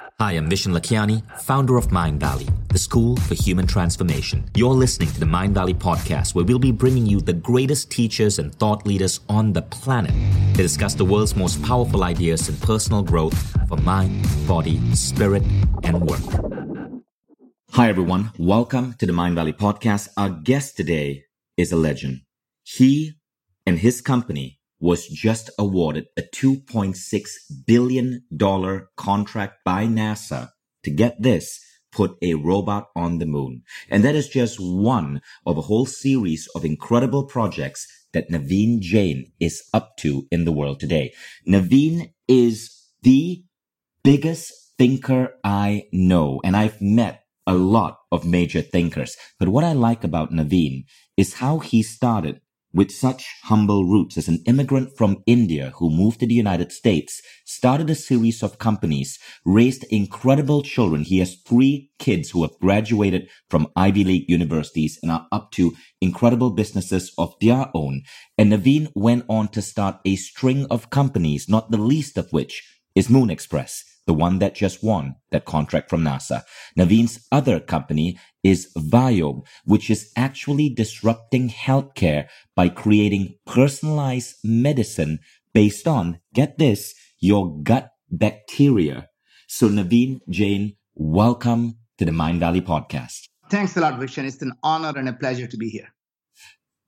Hi, I'm Vishen Lakhiani, founder of Mindvalley, the school for human transformation. You're listening to the Mindvalley podcast, where we'll be bringing you the greatest teachers and thought leaders on the planet to discuss the world's most powerful ideas in personal growth for mind, body, spirit, and work. Hi, everyone. Welcome to the Mindvalley podcast. Our guest today is a legend. He and his company was just awarded a $2.6 billion contract by NASA to get this, put a robot on the moon. And that is just one of a whole series of incredible projects that Naveen Jain is up to in the world today. Naveen is the biggest thinker I know, and I've met a lot of major thinkers. But what I like about Naveen is how he started with such humble roots as an immigrant from India who moved to the United States, started a series of companies, raised incredible children. He has three kids who have graduated from Ivy League universities and are up to incredible businesses of their own. And Naveen went on to start a string of companies, not the least of which is Moon Express the one that just won that contract from NASA. Naveen's other company is Viome, which is actually disrupting healthcare by creating personalized medicine based on, get this, your gut bacteria. So Naveen Jain, welcome to the Mindvalley podcast. Thanks a lot, Vishen. It's an honor and a pleasure to be here.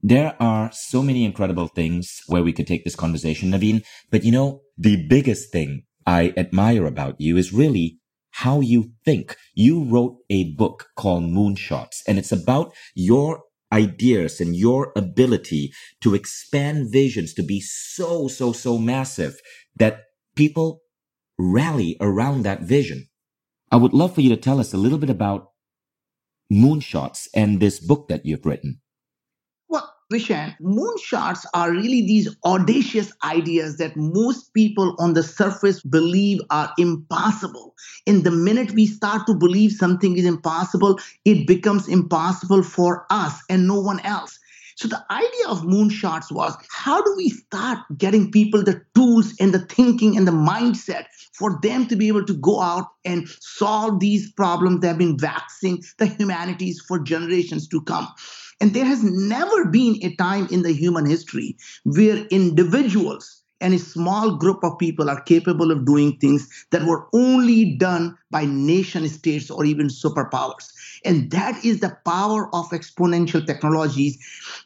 There are so many incredible things where we could take this conversation, Naveen. But you know, the biggest thing I admire about you is really how you think. You wrote a book called Moonshots, and it's about your ideas and your ability to expand visions to be so, so, so massive that people rally around that vision. I would love for you to tell us a little bit about Moonshots and this book that you've written. Vishen, moonshots are really these audacious ideas that most people on the surface believe are impossible. In the minute we start to believe something is impossible, it becomes impossible for us and no one else. So the idea of moonshots was how do we start getting people the tools and the thinking and the mindset for them to be able to go out and solve these problems that have been vexing the humanities for generations to come. And there has never been a time in the human history where individuals and a small group of people are capable of doing things that were only done by nation states or even superpowers. And that is the power of exponential technologies.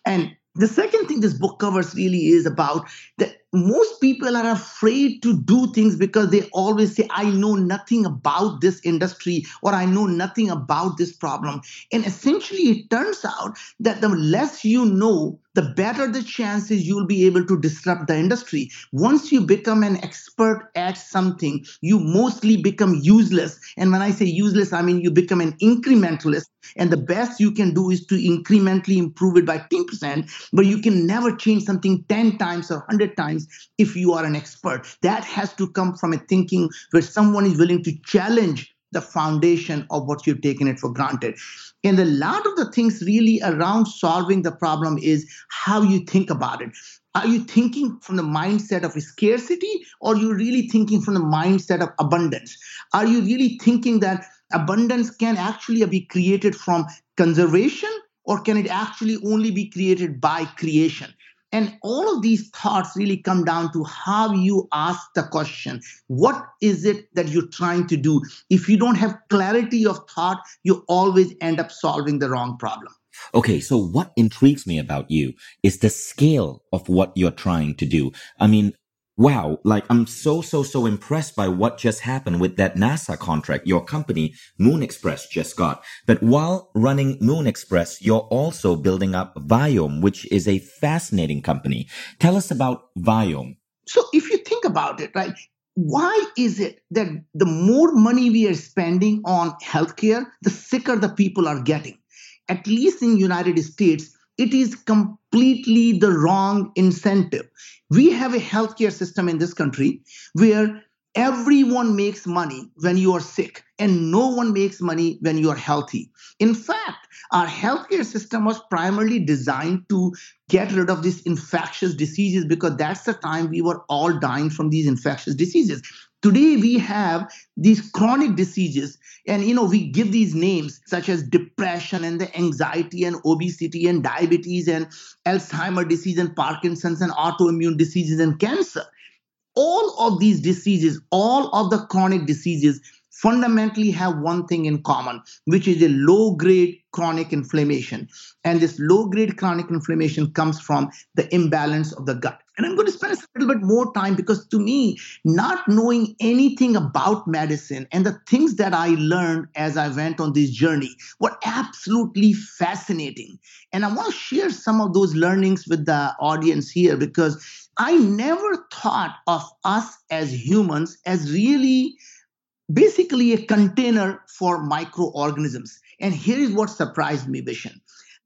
And the second thing this book covers really is about that most people are afraid to do things because they always say, I know nothing about this industry or I know nothing about this problem. And essentially, it turns out that the less you know, the better the chances you'll be able to disrupt the industry. Once you become an expert at something, you mostly become useless. And when I say useless, I mean you become an incrementalist. And the best you can do is to incrementally improve it by 10%, but you can never change something 10 times or 100 times if you are an expert. That has to come from a thinking where someone is willing to challenge the foundation of what you've taken it for granted. And a lot of the things really around solving the problem is how you think about it. Are you thinking from the mindset of scarcity or are you really thinking from the mindset of abundance? Are you really thinking that abundance can actually be created from conservation or can it actually only be created by creation? And all of these thoughts really come down to how you ask the question what is it that you're trying to do? If you don't have clarity of thought, you always end up solving the wrong problem. Okay, so what intrigues me about you is the scale of what you're trying to do. I mean, wow, like I'm so, so, so impressed by what just happened with that NASA contract your company, Moon Express, just got. But while running Moon Express, you're also building up Viome, which is a fascinating company. Tell us about Viome. So if you think about it, right, why is it that the more money we are spending on healthcare, the sicker the people are getting? At least in United States, it is completely the wrong incentive. We have a healthcare system in this country where everyone makes money when you are sick and no one makes money when you are healthy. In fact, our healthcare system was primarily designed to get rid of these infectious diseases because that's the time we were all dying from these infectious diseases. Today we have these chronic diseases, and you know, we give these names such as depression and the anxiety and obesity and diabetes and Alzheimer disease and Parkinson's and autoimmune diseases and cancer. All of these diseases, all of the chronic diseases fundamentally have one thing in common, which is a low grade chronic inflammation. And this low grade chronic inflammation comes from the imbalance of the gut. And I'm going to spend a little bit more time because to me, not knowing anything about medicine and the things that I learned as I went on this journey were absolutely fascinating. And I want to share some of those learnings with the audience here because I never thought of us as humans as really basically a container for microorganisms. And here is what surprised me, Vishen.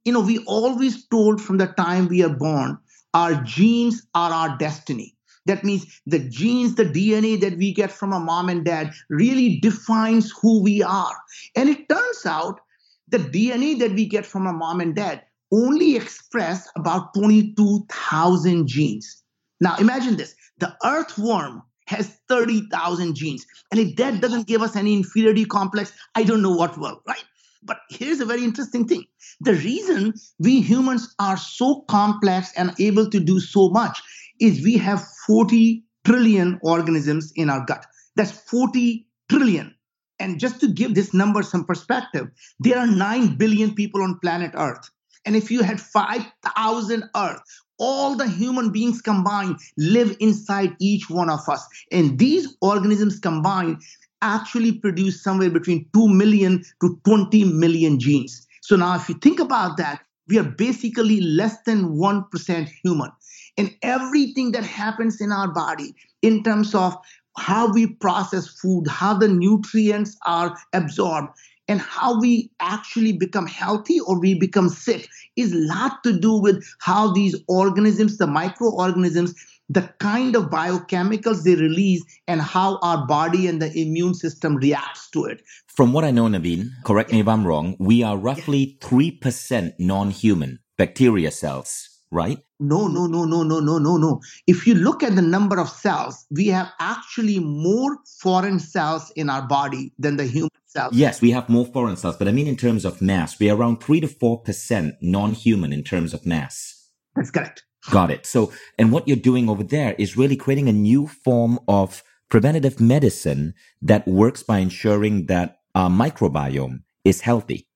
You know, we always told from the time we are born, our genes are our destiny. That means the genes, the DNA that we get from our mom and dad really defines who we are. And it turns out the DNA that we get from our mom and dad only express about 22,000 genes. Now imagine this the earthworm has 30,000 genes. And if that doesn't give us any inferiority complex, I don't know what will, right? But here's a very interesting thing. The reason we humans are so complex and able to do so much is we have 40 trillion organisms in our gut. That's 40 trillion. And just to give this number some perspective, there are 9 billion people on planet Earth. And if you had 5,000 Earth, all the human beings combined live inside each one of us. And these organisms combined actually produce somewhere between 2 million to 20 million genes. So now, if you think about that, we are basically less than 1% human. And everything that happens in our body in terms of how we process food, how the nutrients are absorbed, and how we actually become healthy or we become sick is a lot to do with how these organisms, the microorganisms, the kind of biochemicals they release and how our body and the immune system reacts to it. From what I know, Naveen, correct me if I'm wrong, we are roughly 3% non-human bacteria cells right? No, no, no, no, no, no, no, no. If you look at the number of cells, we have actually more foreign cells in our body than the human cells. Yes, we have more foreign cells, but I mean in terms of mass, we're around 3 to 4% non-human in terms of mass. That's correct. Got it. So, and what you're doing over there is really creating a new form of preventative medicine that works by ensuring that our microbiome is healthy.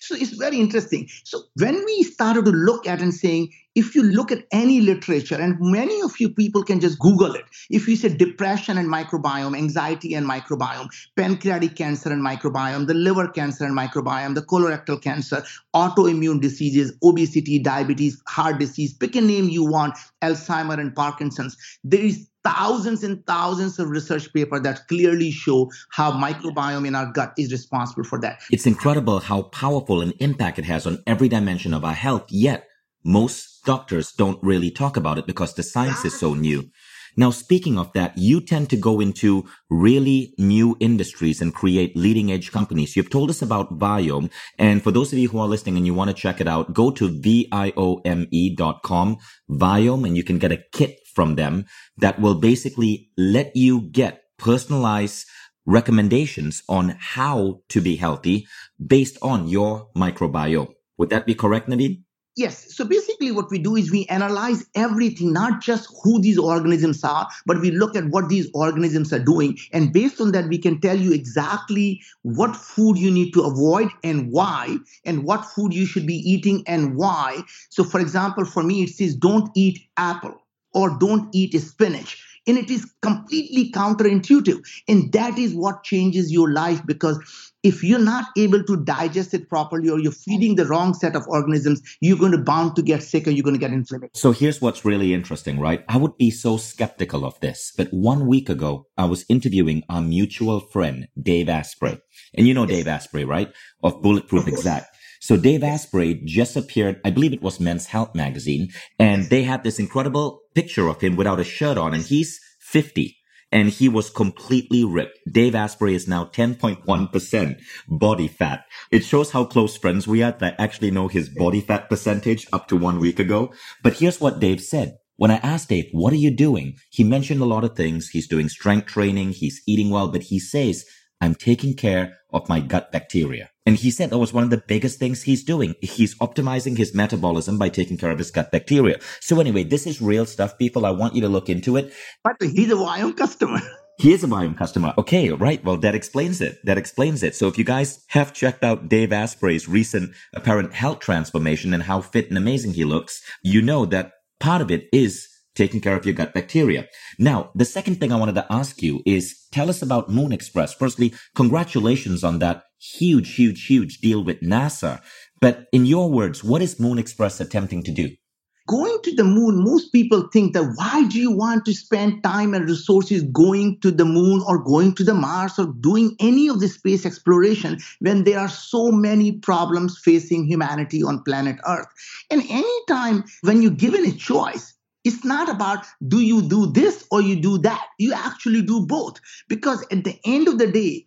So it's very interesting. So when we started to look at and saying, if you look at any literature, and many of you people can just Google it, if you say depression and microbiome, anxiety and microbiome, pancreatic cancer and microbiome, the liver cancer and microbiome, the colorectal cancer, autoimmune diseases, obesity, diabetes, heart disease, pick a name you want, Alzheimer and Parkinson's, there is thousands and thousands of research papers that clearly show how microbiome in our gut is responsible for that. It's incredible how powerful an impact it has on every dimension of our health, yet most doctors don't really talk about it because the science is so new. Now, speaking of that, you tend to go into really new industries and create leading edge companies. You've told us about Viome. And for those of you who are listening and you want to check it out, go to V-I-O-M-E.com, Viome, and you can get a kit from them that will basically let you get personalized recommendations on how to be healthy based on your microbiome. Would that be correct, Naveen? Yes. So basically, what we do is we analyze everything, not just who these organisms are, but we look at what these organisms are doing. And based on that, we can tell you exactly what food you need to avoid and why, and what food you should be eating and why. So, for example, for me, it says don't eat apple or don't eat spinach. And it is completely counterintuitive. And that is what changes your life because if you're not able to digest it properly or you're feeding the wrong set of organisms, you're going to bound to get sick or you're going to get inflamed. So here's what's really interesting, right? I would be so skeptical of this, but one week ago, I was interviewing our mutual friend, Dave Asprey. And you know Dave Asprey, right? Of Bulletproof Exec. So Dave Asprey just appeared, I believe it was Men's Health magazine, and they had this incredible picture of him without a shirt on, and he's 50 and he was completely ripped. Dave Asprey is now 10.1% body fat. It shows how close friends we are that actually know his body fat percentage up to one week ago. But here's what Dave said. When I asked Dave, what are you doing? He mentioned a lot of things. He's doing strength training. He's eating well, but he says, I'm taking care of my gut bacteria. And he said that was one of the biggest things he's doing. He's optimizing his metabolism by taking care of his gut bacteria. So anyway, this is real stuff, people. I want you to look into it. But he's a Viome customer. He is a Viome customer. Okay, right. Well, that explains it. That explains it. So if you guys have checked out Dave Asprey's recent apparent health transformation and how fit and amazing he looks, you know that part of it is taking care of your gut bacteria. Now, the second thing I wanted to ask you is tell us about Moon Express. Firstly, congratulations on that huge, huge, huge deal with NASA. But in your words, what is Moon Express attempting to do? Going to the moon, most people think that why do you want to spend time and resources going to the moon or going to the Mars or doing any of the space exploration when there are so many problems facing humanity on planet Earth? And anytime when you're given a choice, it's not about do you do this or you do that. You actually do both. Because at the end of the day,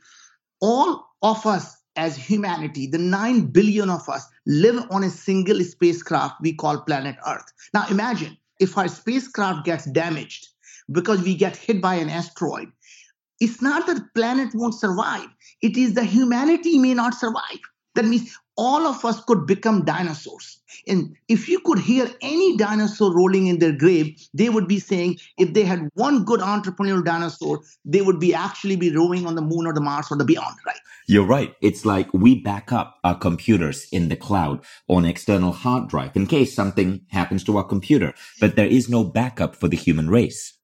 all of us as humanity, the 9 billion of us, live on a single spacecraft we call planet Earth. Now imagine if our spacecraft gets damaged because we get hit by an asteroid. It's not that planet won't survive, it is the humanity may not survive. That means all of us could become dinosaurs. And if you could hear any dinosaur rolling in their grave, they would be saying if they had one good entrepreneurial dinosaur, they would be actually be roaming on the moon or the Mars or the beyond, right? You're right. It's like we back up our computers in the cloud on external hard drive in case something happens to our computer, but there is no backup for the human race.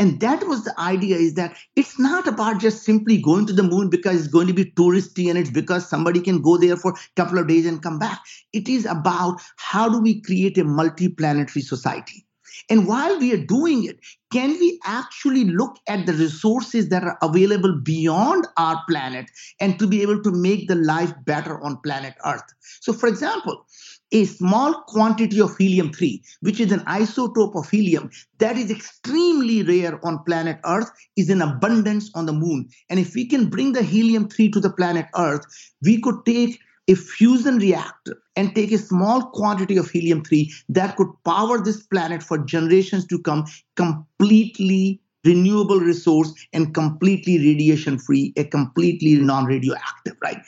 And that was the idea is that it's not about just simply going to the moon because it's going to be touristy and it's because somebody can go there for a couple of days and come back. It is about how do we create a multi-planetary society. And while we are doing it, can we actually look at the resources that are available beyond our planet and to be able to make the life better on planet Earth? So, for example, a small quantity of helium 3, which is an isotope of helium that is extremely rare on planet Earth, is in abundance on the moon. And if we can bring the helium 3 to the planet Earth, we could take a fusion reactor and take a small quantity of helium 3 that could power this planet for generations to come completely renewable resource and completely radiation free, a completely non radioactive, right?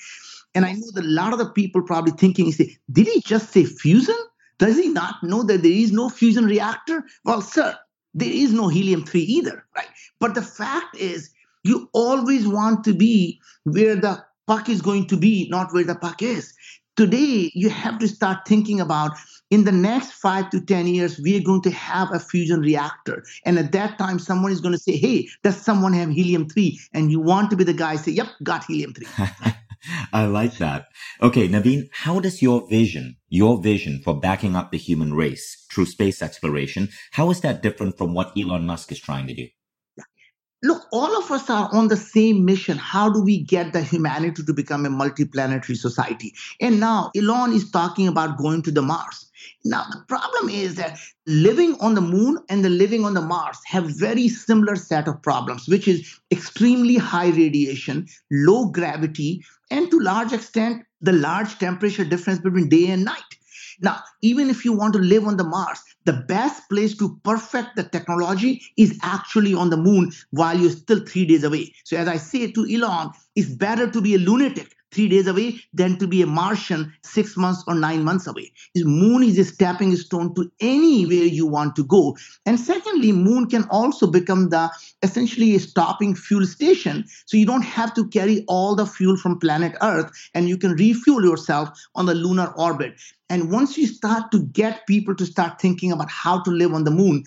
And I know that a lot of the people probably thinking, say, did he just say fusion? Does he not know that there is no fusion reactor? Well, sir, there is no helium 3 either, right? But the fact is, you always want to be where the puck is going to be, not where the puck is. Today, you have to start thinking about in the next five to 10 years, we are going to have a fusion reactor. And at that time, someone is going to say, Hey, does someone have helium 3? And you want to be the guy say, Yep, got helium 3. I like that. Okay, Naveen, how does your vision, your vision for backing up the human race through space exploration, how is that different from what Elon Musk is trying to do? Look, all of us are on the same mission. How do we get the humanity to become a multiplanetary society? And now Elon is talking about going to the Mars. Now, the problem is that living on the moon and the living on the Mars have very similar set of problems, which is extremely high radiation, low gravity, and to large extent, the large temperature difference between day and night. Now, even if you want to live on the Mars, the best place to perfect the technology is actually on the moon while you're still three days away. So, as I say to Elon, it's better to be a lunatic three days away than to be a Martian six months or nine months away. The moon is a stepping stone to anywhere you want to go. And secondly, moon can also become the essentially a stopping fuel station. So you don't have to carry all the fuel from planet Earth and you can refuel yourself on the lunar orbit. And once you start to get people to start thinking about how to live on the moon,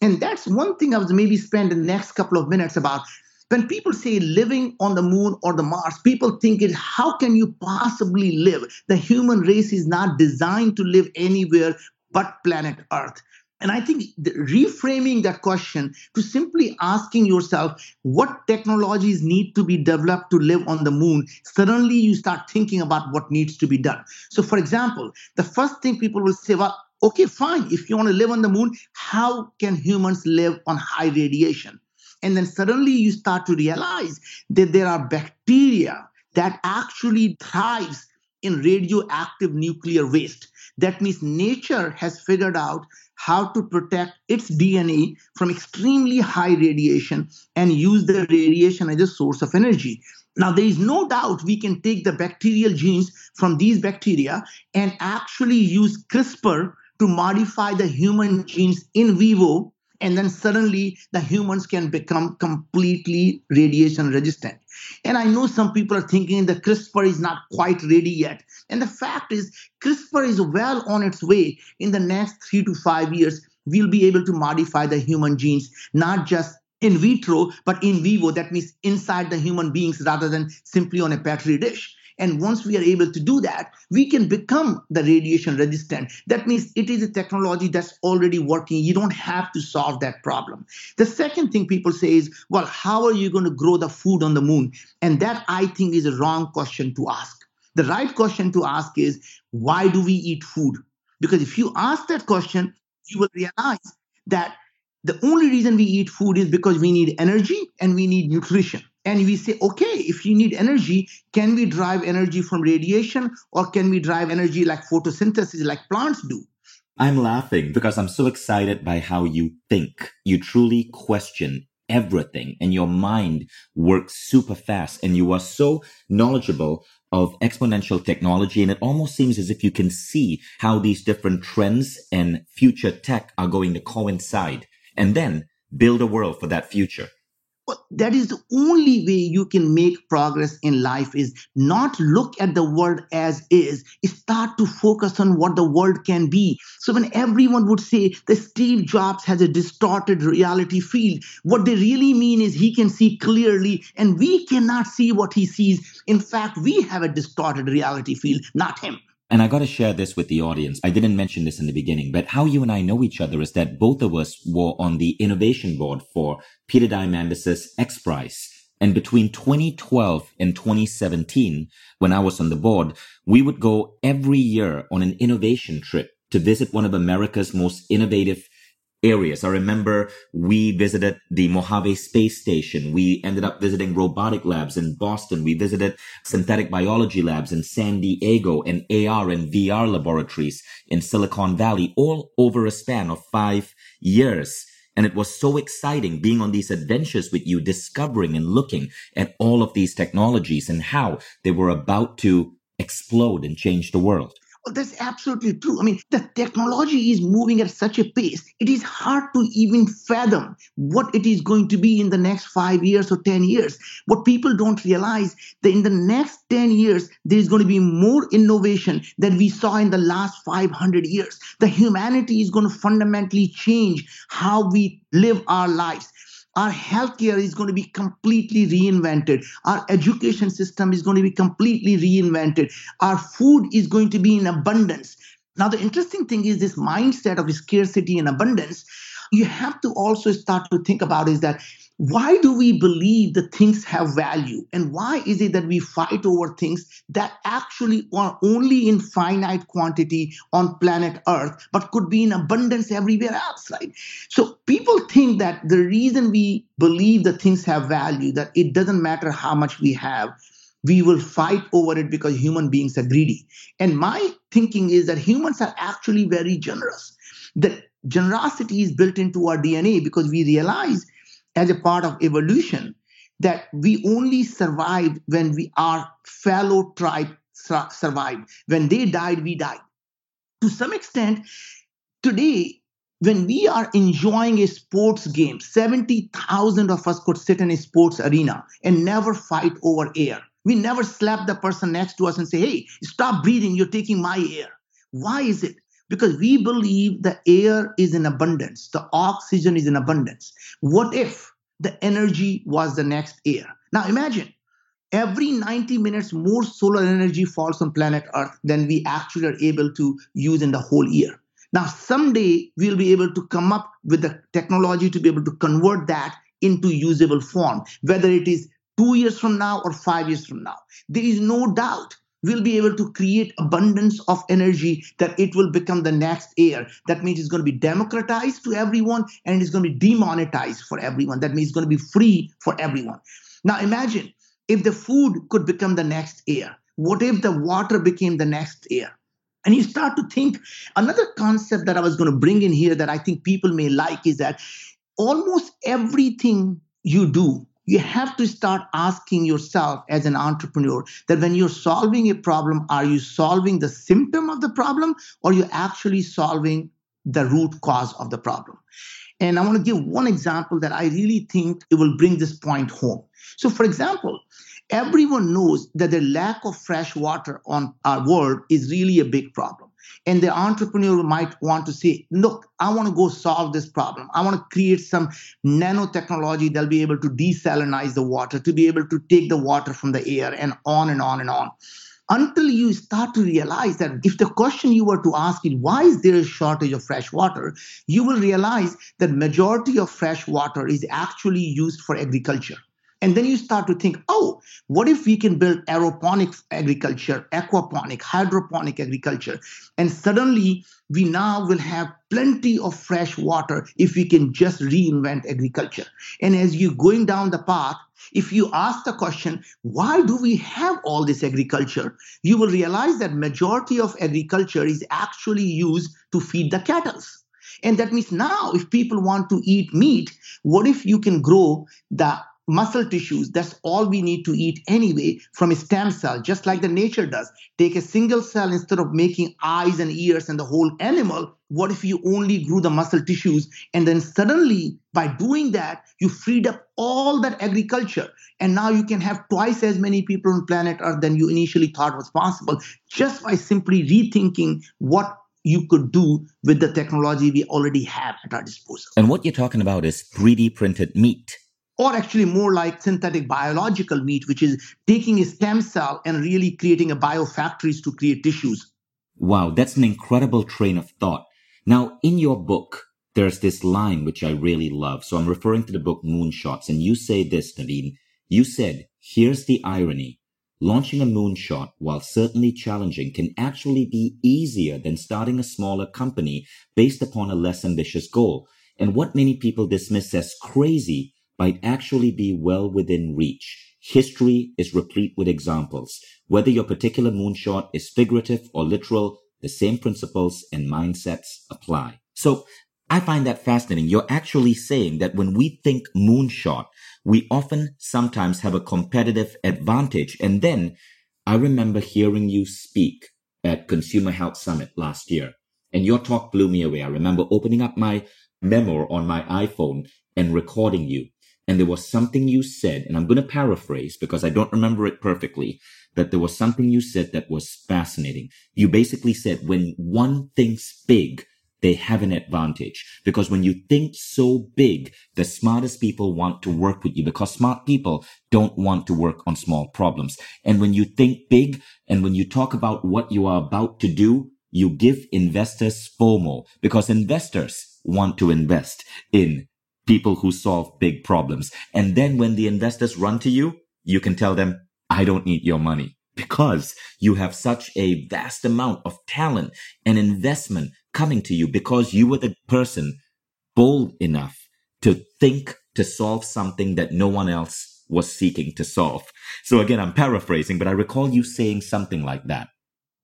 and that's one thing I was maybe spend the next couple of minutes about when people say living on the moon or the Mars, people think it, how can you possibly live? The human race is not designed to live anywhere but planet Earth. And I think reframing that question to simply asking yourself what technologies need to be developed to live on the moon, suddenly you start thinking about what needs to be done. So, for example, the first thing people will say, well, okay, fine, if you want to live on the moon, how can humans live on high radiation? And then suddenly you start to realize that there are bacteria that actually thrives in radioactive nuclear waste. That means nature has figured out how to protect its DNA from extremely high radiation and use the radiation as a source of energy. Now, there is no doubt we can take the bacterial genes from these bacteria and actually use CRISPR to modify the human genes in vivo and then suddenly the humans can become completely radiation resistant. And I know some people are thinking that CRISPR is not quite ready yet. And the fact is, CRISPR is well on its way. In the next three to five years, we'll be able to modify the human genes, not just in vitro, but in vivo. That means inside the human beings rather than simply on a petri dish. And once we are able to do that, we can become the radiation resistant. That means it is a technology that's already working. You don't have to solve that problem. The second thing people say is, well, how are you going to grow the food on the moon? And that I think is a wrong question to ask. The right question to ask is, why do we eat food? Because if you ask that question, you will realize that the only reason we eat food is because we need energy and we need nutrition. And we say, okay, if you need energy, can we drive energy from radiation or can we drive energy like photosynthesis, like plants do? I'm laughing because I'm so excited by how you think. You truly question everything and your mind works super fast and you are so knowledgeable of exponential technology. And it almost seems as if you can see how these different trends and future tech are going to coincide and then build a world for that future that is the only way you can make progress in life is not look at the world as is. Start to focus on what the world can be. So when everyone would say that steve jobs has a distorted reality field what they really mean is he can see clearly and we cannot see what he sees. In fact we have a distorted reality field not him and I got to share this with the audience. I didn't mention this in the beginning, but how you and I know each other is that both of us were on the innovation board for Peter Diamandis' X Prize. And between 2012 and 2017, when I was on the board, we would go every year on an innovation trip to visit one of America's most innovative areas. I remember we visited the Mojave space station. We ended up visiting robotic labs in Boston. We visited synthetic biology labs in San Diego and AR and VR laboratories in Silicon Valley, all over a span of five years. And it was so exciting being on these adventures with you, discovering and looking at all of these technologies and how they were about to explode and change the world. That's absolutely true. I mean, the technology is moving at such a pace, it is hard to even fathom what it is going to be in the next five years or 10 years. What people don't realize that in the next 10 years, there is going to be more innovation than we saw in the last 500 years. The humanity is going to fundamentally change how we live our lives our healthcare is going to be completely reinvented. Our education system is going to be completely reinvented. Our food is going to be in abundance. Now, the interesting thing is this mindset of scarcity and abundance. You have to also start to think about is that why do we believe that things have value? And why is it that we fight over things that actually are only in finite quantity on planet earth but could be in abundance everywhere else right? So people think that the reason we believe that things have value that it doesn't matter how much we have we will fight over it because human beings are greedy. And my thinking is that humans are actually very generous. That generosity is built into our dna because we realize as a part of evolution that we only survived when we our fellow tribe survived. When they died we died. To some extent today when we are enjoying a sports game 70000 of us could sit in a sports arena and never fight over air. We never slap the person next to us and say hey stop breathing. You're taking my air. Why is it because we believe the air is in abundance, the oxygen is in abundance. What if the energy was the next air? Now imagine every 90 minutes more solar energy falls on planet Earth than we actually are able to use in the whole year. Now, someday we'll be able to come up with the technology to be able to convert that into usable form, whether it is two years from now or five years from now. There is no doubt we'll be able to create abundance of energy that it will become the next air. That means it's going to be democratized to everyone and it's going to be demonetized for everyone. That means it's going to be free for everyone. Now imagine if the food could become the next air. What if the water became the next air? And you start to think another concept that I was going to bring in here that I think people may like is that almost everything you do you have to start asking yourself as an entrepreneur that when you're solving a problem, are you solving the symptom of the problem or you're actually solving the root cause of the problem? And I want to give one example that I really think it will bring this point home. So, for example, everyone knows that the lack of fresh water on our world is really a big problem. And the entrepreneur might want to say, look, I want to go solve this problem. I want to create some nanotechnology that'll be able to desalinize the water, to be able to take the water from the air, and on and on and on. Until you start to realize that if the question you were to ask is why is there a shortage of fresh water, you will realize that majority of fresh water is actually used for agriculture. And then you start to think, oh, what if we can build aeroponic agriculture, aquaponic, hydroponic agriculture? And suddenly we now will have plenty of fresh water if we can just reinvent agriculture. And as you're going down the path, if you ask the question, why do we have all this agriculture? You will realize that majority of agriculture is actually used to feed the cattle. And that means now, if people want to eat meat, what if you can grow the muscle tissues. That's all we need to eat anyway from a stem cell, just like the nature does. Take a single cell instead of making eyes and ears and the whole animal. What if you only grew the muscle tissues and then suddenly by doing that, you freed up all that agriculture and now you can have twice as many people on planet Earth than you initially thought was possible just by simply rethinking what you could do with the technology we already have at our disposal. And what you're talking about is 3D printed meat or actually more like synthetic biological meat, which is taking a stem cell and really creating a biofactories to create tissues. Wow, that's an incredible train of thought. Now, in your book, there's this line which I really love. So I'm referring to the book Moonshots, and you say this, Naveen. You said, here's the irony. Launching a moonshot, while certainly challenging, can actually be easier than starting a smaller company based upon a less ambitious goal. And what many people dismiss as crazy might actually be well within reach. History is replete with examples. Whether your particular moonshot is figurative or literal, the same principles and mindsets apply. So I find that fascinating. You're actually saying that when we think moonshot, we often sometimes have a competitive advantage. And then I remember hearing you speak at Consumer Health Summit last year, and your talk blew me away. I remember opening up my memo on my iPhone and recording you. And there was something you said, and I'm going to paraphrase because I don't remember it perfectly, that there was something you said that was fascinating. You basically said when one thinks big, they have an advantage because when you think so big, the smartest people want to work with you because smart people don't want to work on small problems. And when you think big and when you talk about what you are about to do, you give investors FOMO because investors want to invest in people who solve big problems. And then when the investors run to you, you can tell them, I don't need your money because you have such a vast amount of talent and investment coming to you because you were the person bold enough to think to solve something that no one else was seeking to solve. So again, I'm paraphrasing, but I recall you saying something like that.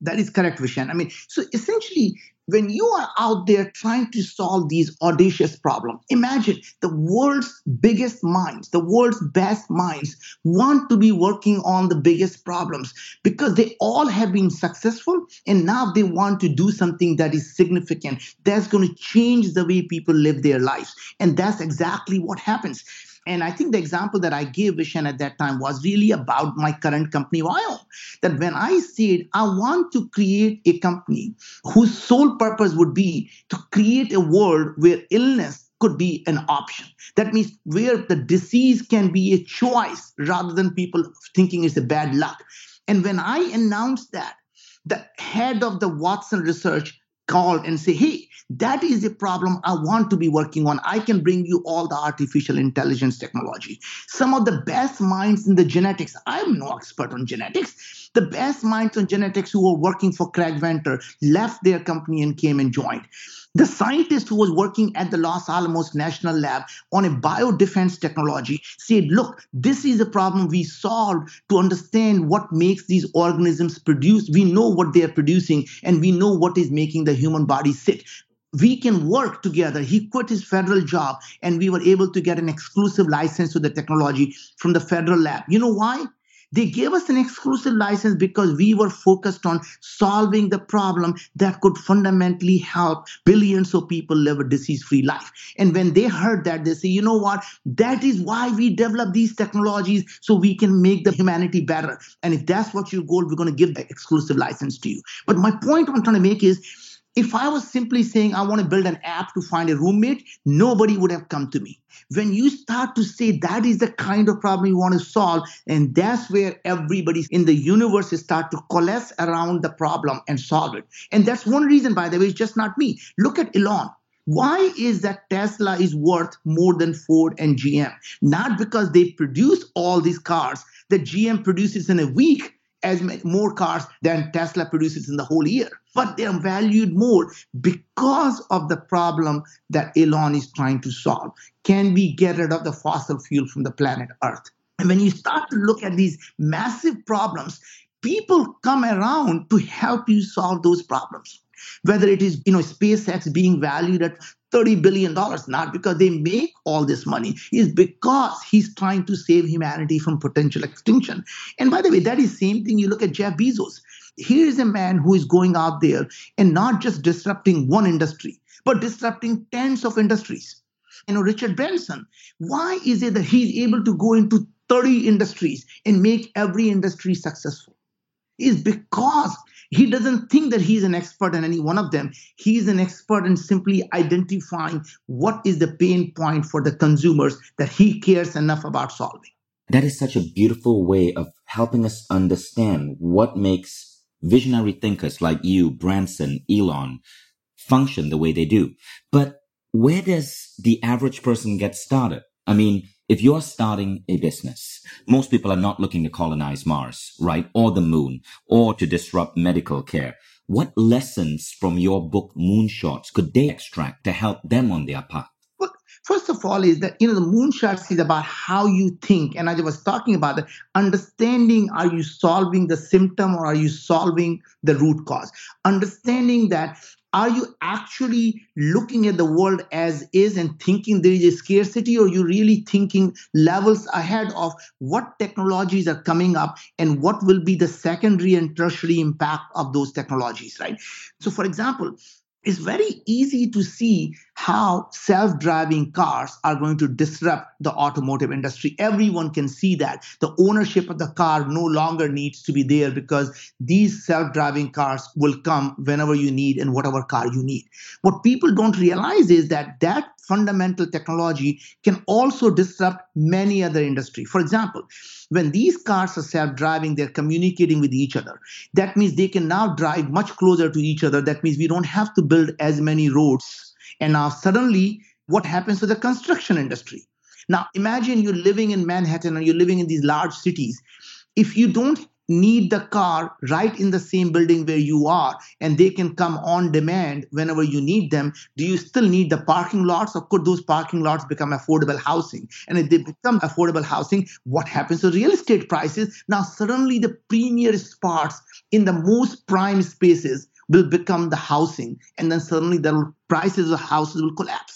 That is correct, Vishen. I mean, so essentially, when you are out there trying to solve these audacious problems, imagine the world's biggest minds, the world's best minds want to be working on the biggest problems because they all have been successful and now they want to do something that is significant that's going to change the way people live their lives. And that's exactly what happens. And I think the example that I gave Vishen at that time was really about my current company, Viome. That when I said I want to create a company whose sole purpose would be to create a world where illness could be an option. That means where the disease can be a choice rather than people thinking it's a bad luck. And when I announced that, the head of the Watson research called and say, hey, that is a problem I want to be working on. I can bring you all the artificial intelligence technology. Some of the best minds in the genetics, I'm no expert on genetics, The best minds on genetics who were working for Craig Venter left their company and came and joined. The scientist who was working at the Los Alamos National Lab on a biodefense technology said, Look, this is a problem we solved to understand what makes these organisms produce. We know what they are producing and we know what is making the human body sick we can work together. He quit his federal job and we were able to get an exclusive license to the technology from the federal lab. You know why? They gave us an exclusive license because we were focused on solving the problem that could fundamentally help billions of people live a disease free life. And when they heard that, they say, you know what? That is why we develop these technologies so we can make the humanity better. And if that's what your goal, we're going to give the exclusive license to you. But my point I'm trying to make is if I was simply saying I want to build an app to find a roommate, nobody would have come to me. When you start to say that is the kind of problem you want to solve, and that's where everybody in the universe start to coalesce around the problem and solve it. And that's one reason, by the way, it's just not me. Look at Elon. Why is that Tesla is worth more than Ford and GM? Not because they produce all these cars that GM produces in a week, as more cars than Tesla produces in the whole year. But they are valued more because of the problem that Elon is trying to solve. Can we get rid of the fossil fuel from the planet Earth? And when you start to look at these massive problems, people come around to help you solve those problems whether it is you know SpaceX being valued at 30 billion dollars not because they make all this money. Is because he's trying to save humanity from potential extinction. And by the way that is same thing you look at Jeff Bezos. Here is a man who is going out there and not just disrupting one industry but disrupting tens of industries. You know Richard Branson why is it that he's able to go into 30 industries and make every industry successful? Is because he doesn't think that he's an expert in any one of them. He's an expert in simply identifying what is the pain point for the consumers that he cares enough about solving. That is such a beautiful way of helping us understand what makes visionary thinkers like you, Branson, Elon, function the way they do. But where does the average person get started? I mean, if you're starting a business, most people are not looking to colonize Mars, right? Or the moon, or to disrupt medical care. What lessons from your book Moonshots could they extract to help them on their path? Well, first of all, is that you know the moonshots is about how you think, and I was talking about understanding: are you solving the symptom or are you solving the root cause? Understanding that are you actually looking at the world as is and thinking there is a scarcity or you really thinking levels ahead of what technologies are coming up and what will be the secondary and tertiary impact of those technologies right? So for example it's very easy to see how self-driving cars are going to disrupt the automotive industry. Everyone can see that. The ownership of the car no longer needs to be there because these self-driving cars will come whenever you need and whatever car you need. What people don't realize is that that fundamental technology can also disrupt many other industries. For example, when these cars are self-driving, they're communicating with each other. That means they can now drive much closer to each other. That means we don't have to build as many roads. And now suddenly, what happens to the construction industry? Now imagine you're living in Manhattan or you're living in these large cities. If you don't need the car right in the same building where you are and they can come on demand whenever you need them do you still need the parking lots or could those parking lots become affordable housing? And if they become affordable housing what happens to real estate prices? Now suddenly the premier spots in the most prime spaces will become the housing and then suddenly the prices of houses will collapse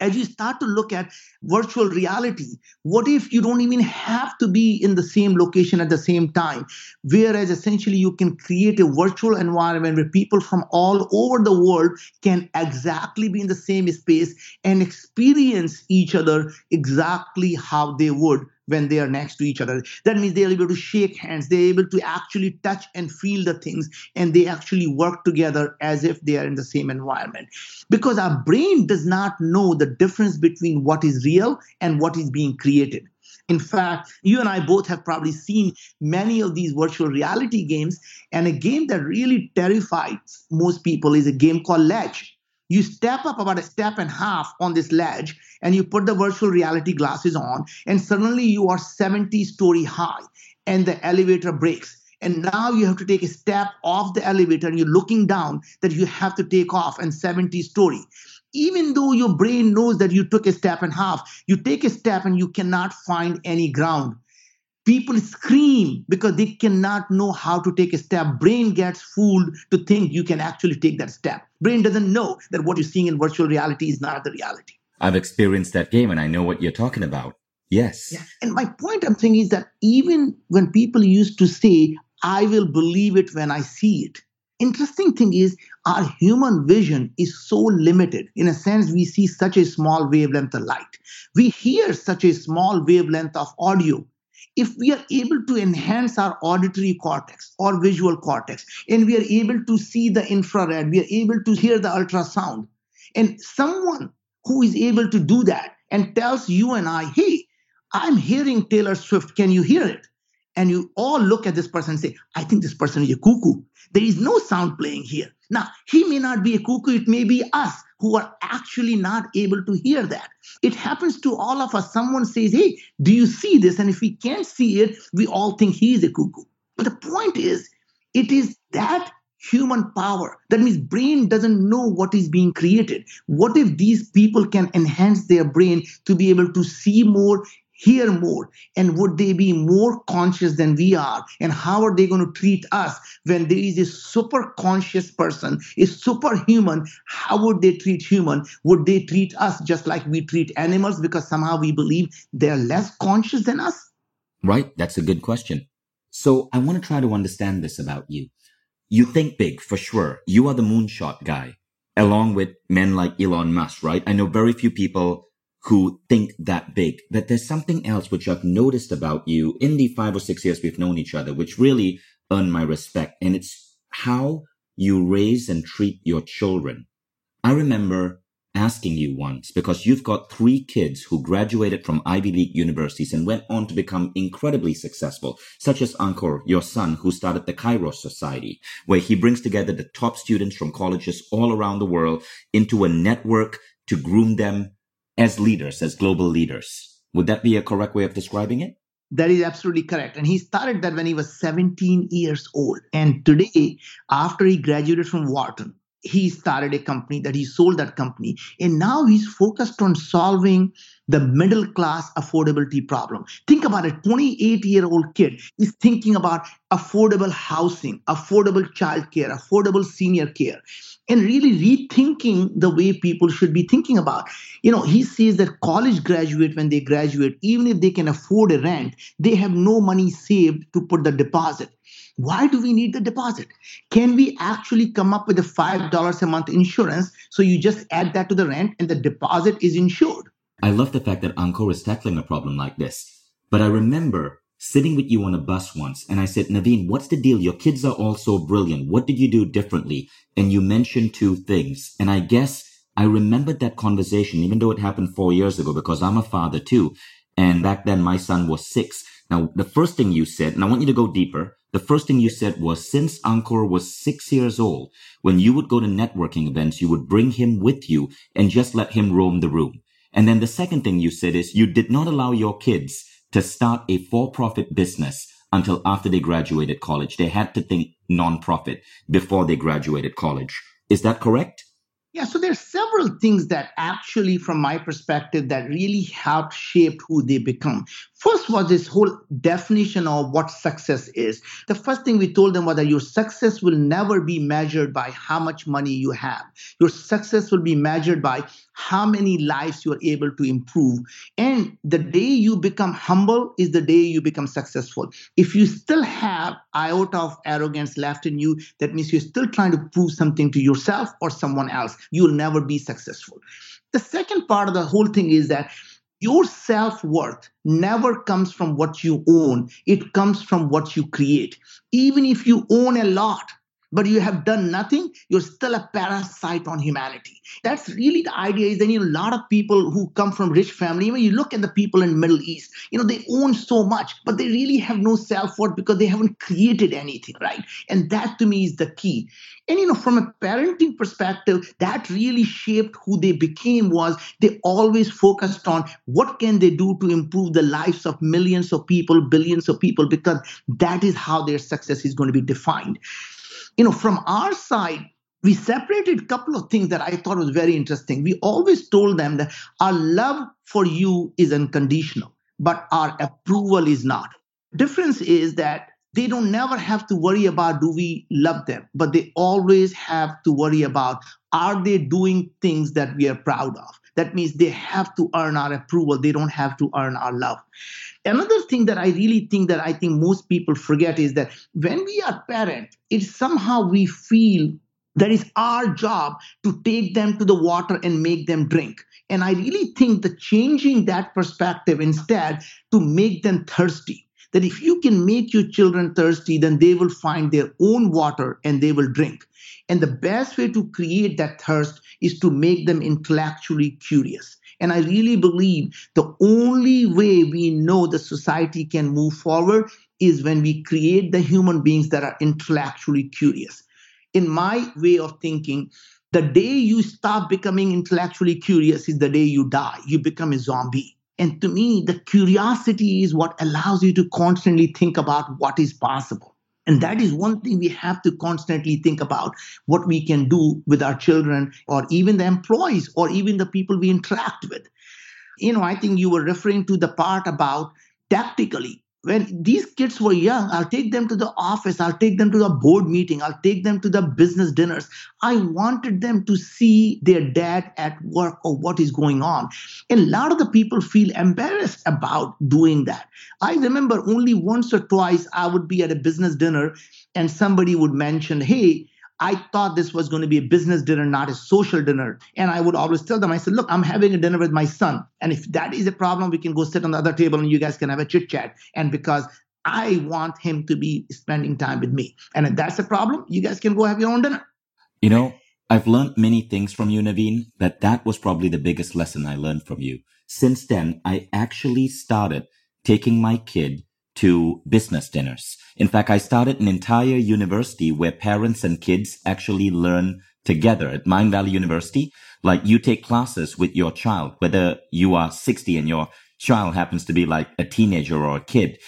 as you start to look at virtual reality, what if you don't even have to be in the same location at the same time? Whereas essentially you can create a virtual environment where people from all over the world can exactly be in the same space and experience each other exactly how they would when they are next to each other. That means they're able to shake hands, they're able to actually touch and feel the things, and they actually work together as if they are in the same environment. Because our brain does not know the difference between what is real and what is being created. In fact, you and I both have probably seen many of these virtual reality games, and a game that really terrifies most people is a game called Ledge. You step up about a step and a half on this ledge, and you put the virtual reality glasses on, and suddenly you are 70 story high, and the elevator breaks. And now you have to take a step off the elevator and you're looking down that you have to take off and 70 story. Even though your brain knows that you took a step and a half you take a step and you cannot find any ground people scream because they cannot know how to take a step. Brain gets fooled to think you can actually take that step. Brain doesn't know that what you're seeing in virtual reality is not the reality. I've experienced that game and i know what you're talking about. Yes. Yeah. and my point i'm saying is that even when people used to say i will believe it when i see it interesting thing is our human vision is so limited. In a sense we see such a small wavelength of light. We hear such a small wavelength of audio if we are able to enhance our auditory cortex or visual cortex and we are able to see the infrared we are able to hear the ultrasound and someone who is able to do that and tells you and i hey i'm hearing taylor swift can you hear it and you all look at this person and say, I think this person is a cuckoo. There is no sound playing here. Now, he may not be a cuckoo, it may be us who are actually not able to hear that. It happens to all of us. Someone says, Hey, do you see this? And if we can't see it, we all think he is a cuckoo. But the point is, it is that human power. That means brain doesn't know what is being created. What if these people can enhance their brain to be able to see more, hear more? And would they be more conscious than we are? And how are they going to treat us when there is a super conscious person a superhuman how would they treat human? Would they treat us just like we treat animals because somehow we believe they're less conscious than us? Right that's a good question. So i want to try to understand this about you. You think big for sure. You are the moonshot guy along with men like elon musk right? I know very few people who think that big, that there's something else which I've noticed about you in the five or six years we've known each other, which really earned my respect. And it's how you raise and treat your children. I remember asking you once because you've got three kids who graduated from Ivy League universities and went on to become incredibly successful, such as Ankur, your son, who started the Kairos Society, where he brings together the top students from colleges all around the world into a network to groom them as leaders, as global leaders. Would that be a correct way of describing it? That is absolutely correct. And he started that when he was 17 years old. And today, after he graduated from Wharton, he started a company that he sold that company. And now he's focused on solving the middle class affordability problem. Think about a 28 year old kid is thinking about affordable housing, affordable childcare, affordable senior care and really rethinking the way people should be thinking about. You know, he says that college graduate, when they graduate, even if they can afford a rent, they have no money saved to put the deposit. Why do we need the deposit? Can we actually come up with a $5 a month insurance so you just add that to the rent and the deposit is insured? I love the fact that Ankur is tackling a problem like this. But I remember sitting with you on a bus once and I said, Naveen, what's the deal? Your kids are all so brilliant. What did you do differently? And you mentioned two things. And I guess I remembered that conversation, even though it happened four years ago, because I'm a father too. And back then my son was six. Now, the first thing you said, and I want you to go deeper. The first thing you said was since Ankur was six years old, when you would go to networking events, you would bring him with you and just let him roam the room. And then the second thing you said is you did not allow your kids to start a for-profit business until after they graduated college. They had to think non-profit before they graduated college. Is that correct? Yeah, so there's several things that actually, from my perspective, that really helped shape who they become. First was this whole definition of what success is. The first thing we told them was that your success will never be measured by how much money you have. Your success will be measured by how many lives you are able to improve. And the day you become humble is the day you become successful. If you still have iota of arrogance left in you, that means you're still trying to prove something to yourself or someone else. You'll never be successful. The second part of the whole thing is that your self worth never comes from what you own, it comes from what you create. Even if you own a lot, but you have done nothing, you're still a parasite on humanity. That's really the idea is that you know, a lot of people who come from rich family, when you look at the people in Middle East, you know, they own so much, but they really have no self-worth because they haven't created anything, right? And that to me is the key. And you know, from a parenting perspective, that really shaped who they became was they always focused on what can they do to improve the lives of millions of people, billions of people, because that is how their success is going to be defined you know, from our side, we separated a couple of things that I thought was very interesting. We always told them that our love for you is unconditional, but our approval is not. Difference is that they don't never have to worry about do we love them, but they always have to worry about are they doing things that we are proud of. That means they have to earn our approval. They don't have to earn our love. Another thing that I really think that I think most people forget is that when we are parent, it's somehow we feel that it's our job to take them to the water and make them drink. And I really think that changing that perspective instead to make them thirsty. That if you can make your children thirsty, then they will find their own water and they will drink. And the best way to create that thirst is to make them intellectually curious. And I really believe the only way we know the society can move forward is when we create the human beings that are intellectually curious. In my way of thinking, the day you stop becoming intellectually curious is the day you die. You become a zombie. And to me, the curiosity is what allows you to constantly think about what is possible. And that is one thing we have to constantly think about what we can do with our children or even the employees or even the people we interact with. You know, I think you were referring to the part about tactically when these kids were young, I'll take them to the office, I'll take them to the board meeting, I'll take them to the business dinners. I wanted them to see their dad at work or what is going on. And a lot of the people feel embarrassed about doing that. I remember only once or twice I would be at a business dinner and somebody would mention, hey, I thought this was going to be a business dinner, not a social dinner. And I would always tell them, I said, look, I'm having a dinner with my son. And if that is a problem, we can go sit on the other table and you guys can have a chit chat. And because I want him to be spending time with me. And if that's a problem, you guys can go have your own dinner. You know, I've learned many things from you, Naveen, but that was probably the biggest lesson I learned from you. Since then, I actually started taking my kid to business dinners. In fact, I started an entire university where parents and kids actually learn together at Mindvalley University. Like you take classes with your child, whether you are 60 and your child happens to be like a teenager or a kid.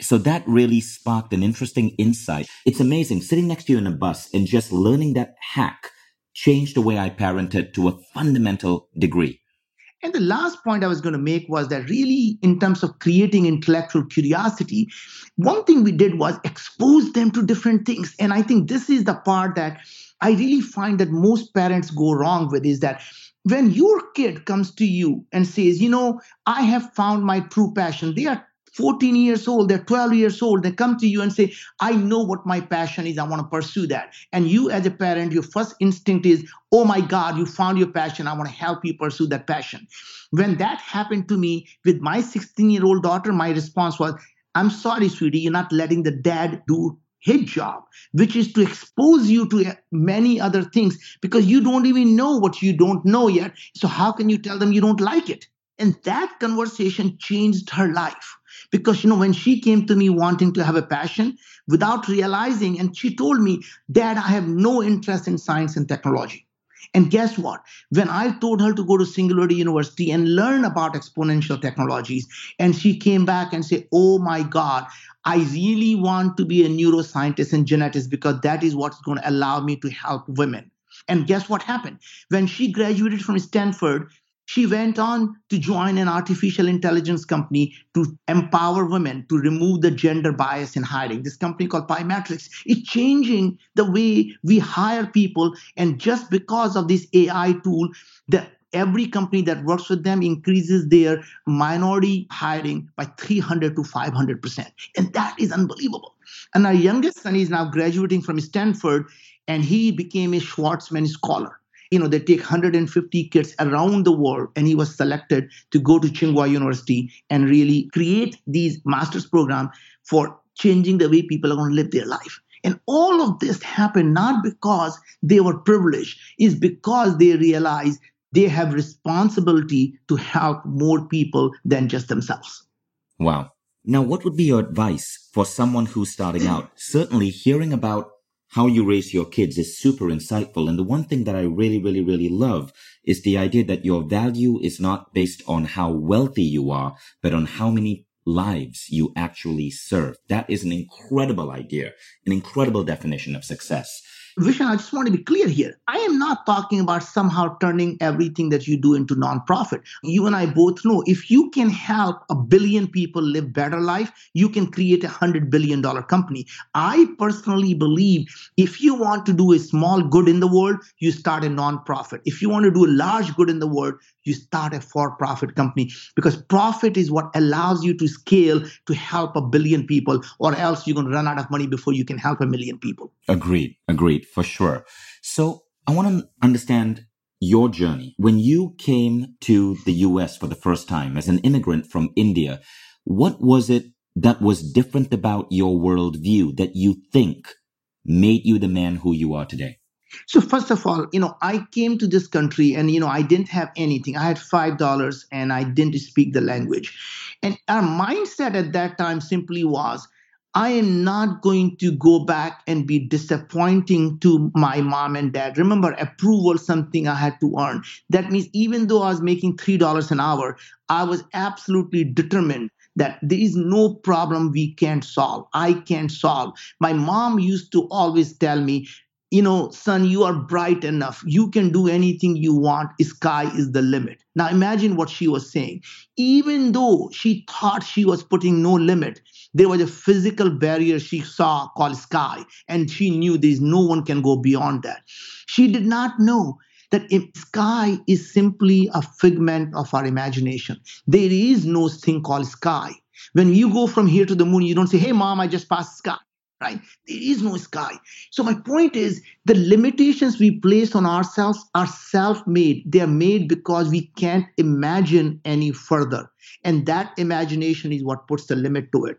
So that really sparked an interesting insight. It's amazing sitting next to you in a bus and just learning that hack changed the way I parented to a fundamental degree. And the last point I was going to make was that really, in terms of creating intellectual curiosity, one thing we did was expose them to different things. And I think this is the part that I really find that most parents go wrong with is that when your kid comes to you and says, you know, I have found my true passion, they are 14 years old, they're 12 years old, they come to you and say, I know what my passion is, I want to pursue that. And you, as a parent, your first instinct is, oh my God, you found your passion, I want to help you pursue that passion. When that happened to me with my 16 year old daughter, my response was, I'm sorry, sweetie, you're not letting the dad do his job, which is to expose you to eh, many other things because you don't even know what you don't know yet. So, how can you tell them you don't like it? And that conversation changed her life because you know when she came to me wanting to have a passion without realizing and she told me dad i have no interest in science and technology. And guess what? When i told her to go to singularity university and learn about exponential technologies and she came back and said oh my god i really want to be a neuroscientist and geneticist because that is what's going to allow me to help women. And guess what happened? When she graduated from stanford she went on to join an artificial intelligence company to empower women to remove the gender bias in hiring. This company called Pymetrics is changing the way we hire people. And just because of this AI tool, the every company that works with them increases their minority hiring by 300 to 500%. And that is unbelievable. And our youngest son is now graduating from Stanford, and he became a Schwarzman scholar you know, they take 150 kids around the world, and he was selected to go to Tsinghua University and really create these master's program for changing the way people are going to live their life. And all of this happened not because they were privileged, is because they realized they have responsibility to help more people than just themselves. Wow. Now, what would be your advice for someone who's starting out? Certainly, hearing about how you raise your kids is super insightful. And the one thing that I really, really, really love is the idea that your value is not based on how wealthy you are, but on how many lives you actually serve. That is an incredible idea, an incredible definition of success. Vishen, I just want to be clear here. I am not talking about somehow turning everything that you do into nonprofit. You and I both know if you can help a billion people live better life, you can create a hundred billion dollar company. I personally believe if you want to do a small good in the world, you start a nonprofit. If you want to do a large good in the world, you start a for-profit company because profit is what allows you to scale to help a billion people, or else you're going to run out of money before you can help a million people. Agreed. Agreed for sure. So I want to understand your journey. When you came to the US for the first time as an immigrant from India, what was it that was different about your worldview that you think made you the man who you are today? So first of all, you know, I came to this country and you know I didn't have anything. I had five dollars and I didn't speak the language. And our mindset at that time simply was I am not going to go back and be disappointing to my mom and dad. Remember, approval something I had to earn. That means even though I was making $3 an hour, I was absolutely determined that there is no problem we can't solve. I can't solve. My mom used to always tell me, you know, son, you are bright enough. You can do anything you want. Sky is the limit. Now imagine what she was saying. Even though she thought she was putting no limit, there was a physical barrier she saw called sky, and she knew there's no one can go beyond that. She did not know that sky is simply a figment of our imagination. There is no thing called sky. When you go from here to the moon, you don't say, Hey, mom, I just passed sky right? There is no sky. So my point is the limitations we place on ourselves are self-made. They are made because we can't imagine any further. And that imagination is what puts the limit to it.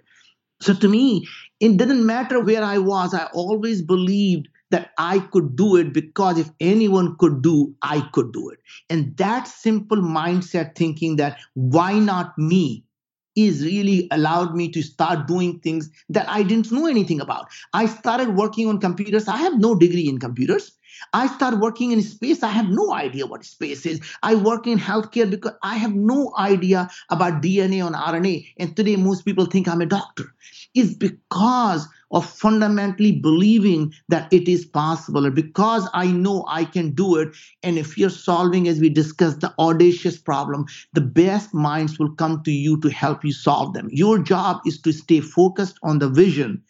So to me, it didn't matter where I was. I always believed that I could do it because if anyone could do, I could do it. And that simple mindset thinking that why not me is really allowed me to start doing things that I didn't know anything about. I started working on computers. I have no degree in computers. I start working in space. I have no idea what space is. I work in healthcare because I have no idea about DNA and RNA. And today, most people think I'm a doctor. Is because of fundamentally believing that it is possible, or because I know I can do it. And if you're solving, as we discussed, the audacious problem, the best minds will come to you to help you solve them. Your job is to stay focused on the vision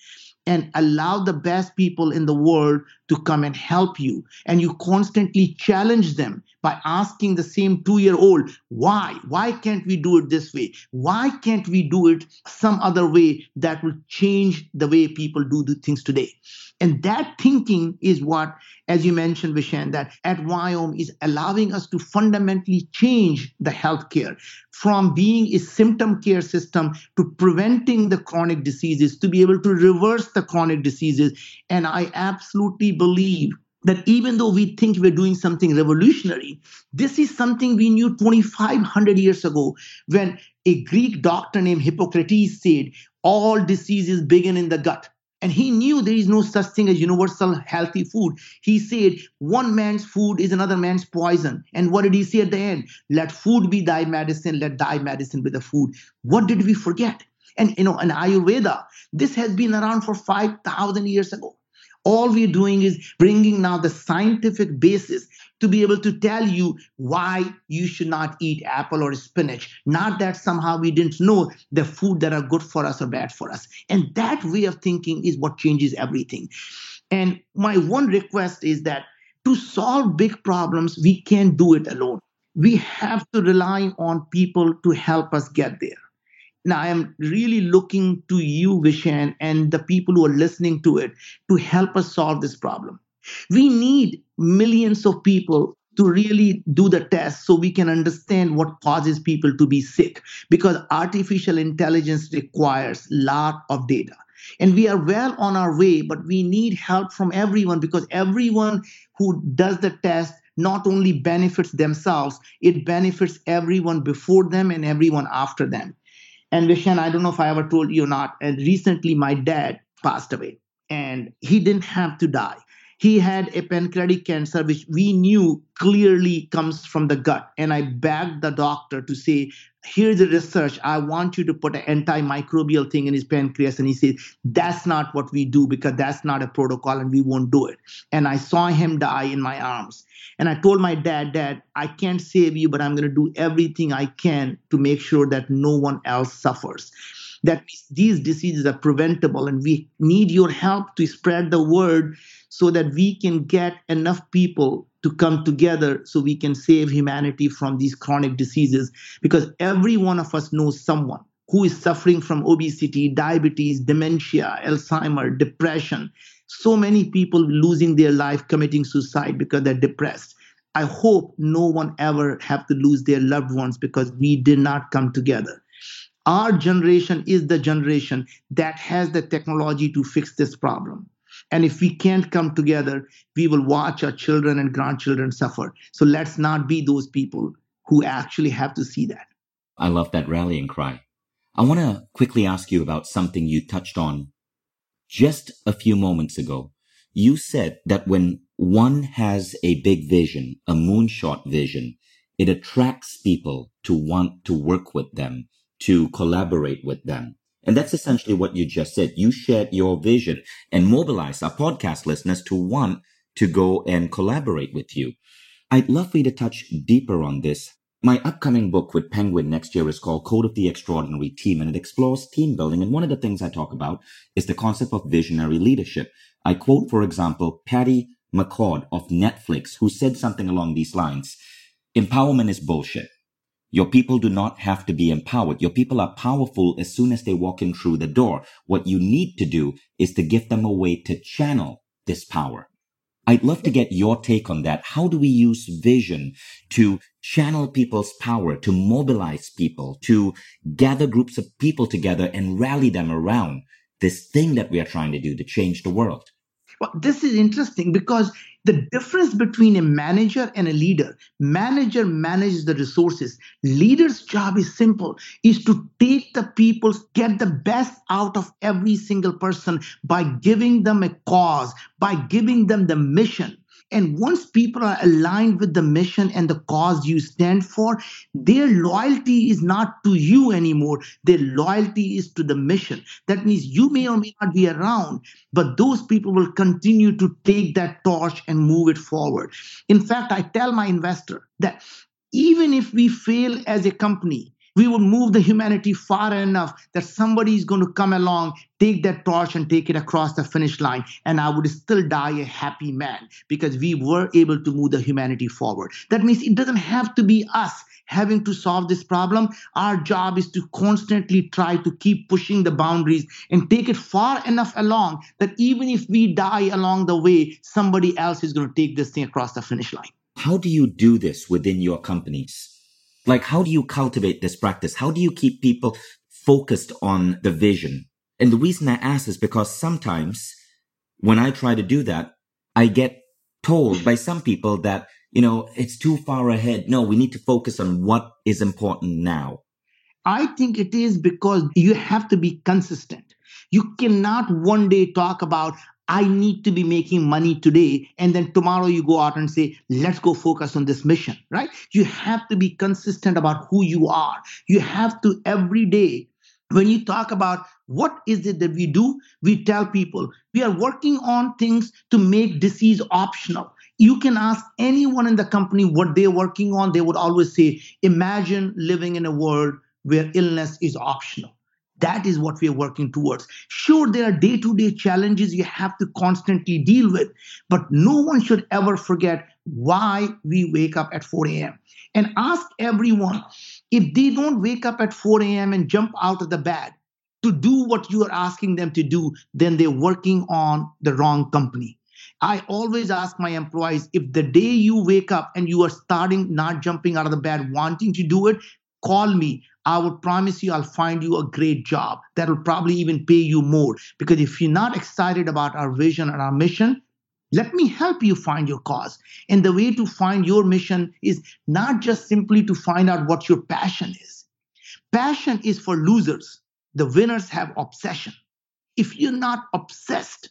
and allow the best people in the world to come and help you. And you constantly challenge them by asking the same two year old, why? Why can't we do it this way? Why can't we do it some other way that will change the way people do the things today? And that thinking is what, as you mentioned, Vishen, that at Viome is allowing us to fundamentally change the healthcare from being a symptom care system to preventing the chronic diseases, to be able to reverse the chronic diseases. And I absolutely believe that even though we think we're doing something revolutionary, this is something we knew 2,500 years ago when a Greek doctor named Hippocrates said, All diseases begin in the gut. And he knew there is no such thing as universal healthy food. He said, one man's food is another man's poison. And what did he say at the end? Let food be thy medicine, let thy medicine be the food. What did we forget? And you know, in Ayurveda, this has been around for 5,000 years ago. All we're doing is bringing now the scientific basis to be able to tell you why you should not eat apple or spinach. Not that somehow we didn't know the food that are good for us or bad for us. And that way of thinking is what changes everything. And my one request is that to solve big problems, we can't do it alone. We have to rely on people to help us get there. Now, I am really looking to you, Vishen, and the people who are listening to it to help us solve this problem. We need millions of people to really do the test so we can understand what causes people to be sick because artificial intelligence requires lot of data And we are well on our way, but we need help from everyone because everyone who does the test not only benefits themselves, it benefits everyone before them and everyone after them. And Vishen, I don't know if I ever told you or not, and recently my dad passed away and he didn't have to die he had a pancreatic cancer, which we knew clearly comes from the gut. And I begged the doctor to say, here's the research. I want you to put an antimicrobial thing in his pancreas. And he said, that's not what we do because that's not a protocol and we won't do it. And I saw him die in my arms. And I told my dad, Dad, I can't save you, but I'm going to do everything I can to make sure that no one else suffers that these diseases are preventable and we need your help to spread the word so that we can get enough people to come together so we can save humanity from these chronic diseases because every one of us knows someone who is suffering from obesity, diabetes, dementia, Alzheimer, depression. So many people losing their life committing suicide because they're depressed. I hope no one ever have to lose their loved ones because we did not come together. Our generation is the generation that has the technology to fix this problem. And if we can't come together, we will watch our children and grandchildren suffer. So let's not be those people who actually have to see that. I love that rallying cry. I want to quickly ask you about something you touched on just a few moments ago. You said that when one has a big vision, a moonshot vision, it attracts people to want to work with them, to collaborate with them. And that's essentially what you just said. You shared your vision and mobilized our podcast listeners to want to go and collaborate with you. I'd love for you to touch deeper on this. My upcoming book with Penguin next year is called Code of the Extraordinary Team, and it explores team building. And one of the things I talk about is the concept of visionary leadership. I quote, for example, Patty McCord of Netflix, who said something along these lines. Empowerment is bullshit. Your people do not have to be empowered. Your people are powerful as soon as they walk in through the door. What you need to do is to give them a way to channel this power. I'd love to get your take on that. How do we use vision to channel people's power, to mobilize people, to gather groups of people together and rally them around this thing that we are trying to do to change the world? Well, this is interesting because the difference between a manager and a leader manager manages the resources. Leader's job is simple is to take the people get the best out of every single person by giving them a cause by giving them the mission and once people are aligned with the mission and the cause you stand for, their loyalty is not to you anymore. Their loyalty is to the mission. That means you may or may not be around, but those people will continue to take that torch and move it forward. In fact, I tell my investor that even if we fail as a company, we will move the humanity far enough that somebody is going to come along, take that torch and take it across the finish line. And I would still die a happy man because we were able to move the humanity forward. That means it doesn't have to be us having to solve this problem. Our job is to constantly try to keep pushing the boundaries and take it far enough along that even if we die along the way, somebody else is going to take this thing across the finish line. How do you do this within your companies? Like, how do you cultivate this practice? How do you keep people focused on the vision? And the reason I ask is because sometimes when I try to do that, I get told by some people that, you know, it's too far ahead. No, we need to focus on what is important now. I think it is because you have to be consistent. You cannot one day talk about, I need to be making money today. And then tomorrow you go out and say, let's go focus on this mission, right? You have to be consistent about who you are. You have to every day, when you talk about what is it that we do, we tell people we are working on things to make disease optional. You can ask anyone in the company what they're working on. They would always say, imagine living in a world where illness is optional that is what we are working towards. Sure, there are day to day challenges you have to constantly deal with, but no one should ever forget why we wake up at 4 a.m. And ask everyone if they don't wake up at 4 a.m. and jump out of the bed to do what you are asking them to do, then they're working on the wrong company. I always ask my employees if the day you wake up and you are starting not jumping out of the bed, wanting to do it, call me. I would promise you I'll find you a great job that'll probably even pay you more. Because if you're not excited about our vision and our mission, let me help you find your cause. And the way to find your mission is not just simply to find out what your passion is. Passion is for losers. The winners have obsession. If you're not obsessed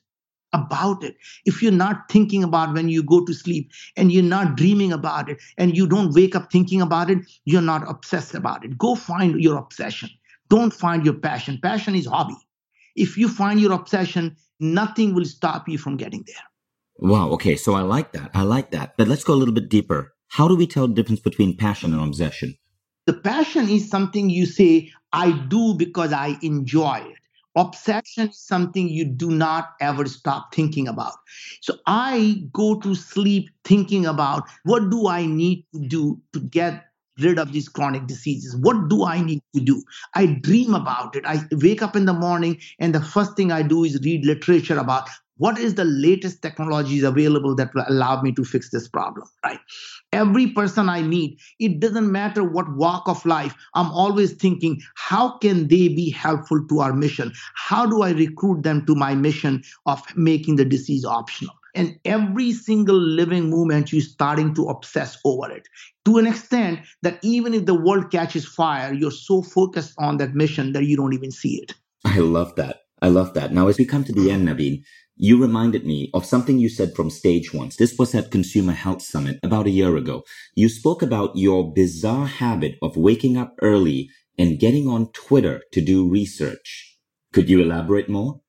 about it, if you're not thinking about when you go to sleep and you're not dreaming about it and you don't wake up thinking about it, you're not obsessed about it. Go find your obsession. Don't find your passion. Passion is hobby. If you find your obsession, nothing will stop you from getting there. Wow. Okay. So I like that. I like that. But let's go a little bit deeper. How do we tell the difference between passion and obsession? The passion is something you say, I do because I enjoy it. Obsession is something you do not ever stop thinking about. So I go to sleep thinking about what do I need to do to get rid of these chronic diseases? What do I need to do? I dream about it. I wake up in the morning and the first thing I do is read literature about what is the latest technologies available that will allow me to fix this problem right? Every person i meet it doesn't matter what walk of life i'm always thinking how can they be helpful to our mission? How do i recruit them to my mission of making the disease optional? And every single living movement you're starting to obsess over it. To an extent that even if the world catches fire you're so focused on that mission that you don't even see it. I love that. I love that. Now, as we come to the end, Naveen, you reminded me of something you said from stage once. This was at Consumer Health Summit about a year ago. You spoke about your bizarre habit of waking up early and getting on Twitter to do research. Could you elaborate more?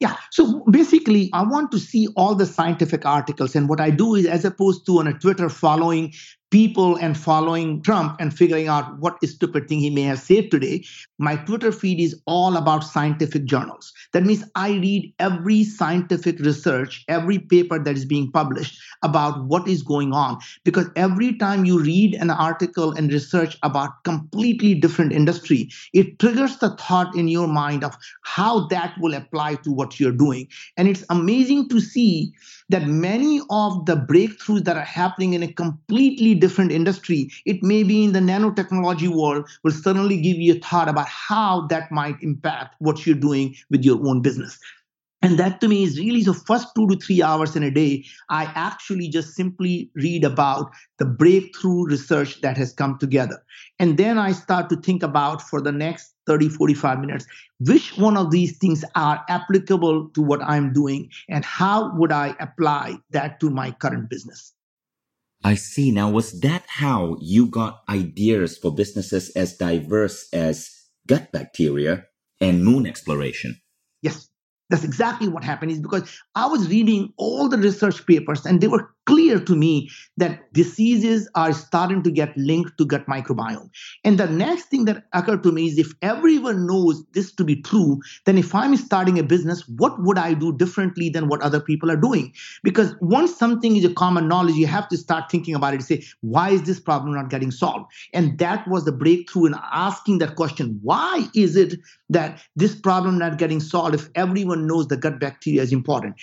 Yeah. So basically, I want to see all the scientific articles. And what I do is, as opposed to on a Twitter following people and following Trump and figuring out what stupid thing he may have said today. My Twitter feed is all about scientific journals. That means I read every scientific research, every paper that is being published about what is going on. Because every time you read an article and research about completely different industry, it triggers the thought in your mind of how that will apply to what you're doing. And it's amazing to see that many of the breakthroughs that are happening in a completely different industry, it may be in the nanotechnology world, will suddenly give you a thought about how that might impact what you're doing with your own business. And that to me is really the first two to three hours in a day. I actually just simply read about the breakthrough research that has come together. And then I start to think about for the next 30, 45 minutes, which one of these things are applicable to what I'm doing and how would I apply that to my current business? I see. Now, was that how you got ideas for businesses as diverse as gut bacteria and moon exploration? Yes. That's exactly what happened is because I was reading all the research papers and they were clear to me that diseases are starting to get linked to gut microbiome. And the next thing that occurred to me is if everyone knows this to be true, then if I'm starting a business, what would I do differently than what other people are doing? Because once something is a common knowledge, you have to start thinking about it and say, why is this problem not getting solved? And that was the breakthrough in asking that question why is it that this problem not getting solved if everyone knows the gut bacteria is important?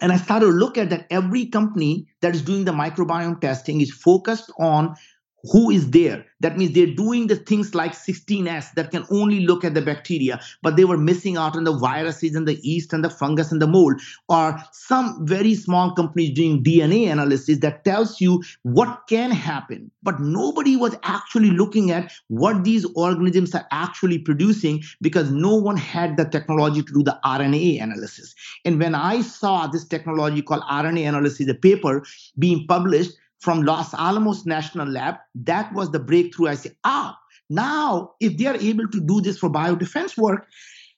And I started to look at that every company that is doing the microbiome testing is focused on who is there. That means they're doing the things like 16S that can only look at the bacteria, but they were missing out on the viruses and the yeast and the fungus and the mold. Or some very small companies doing DNA analysis that tells you what can happen, but nobody was actually looking at what these organisms are actually producing because no one had the technology to do the RNA analysis. And when I saw this technology called RNA analysis, the paper being published, from Los Alamos National Lab. That was the breakthrough. I say, ah, now if they are able to do this for biodefense work,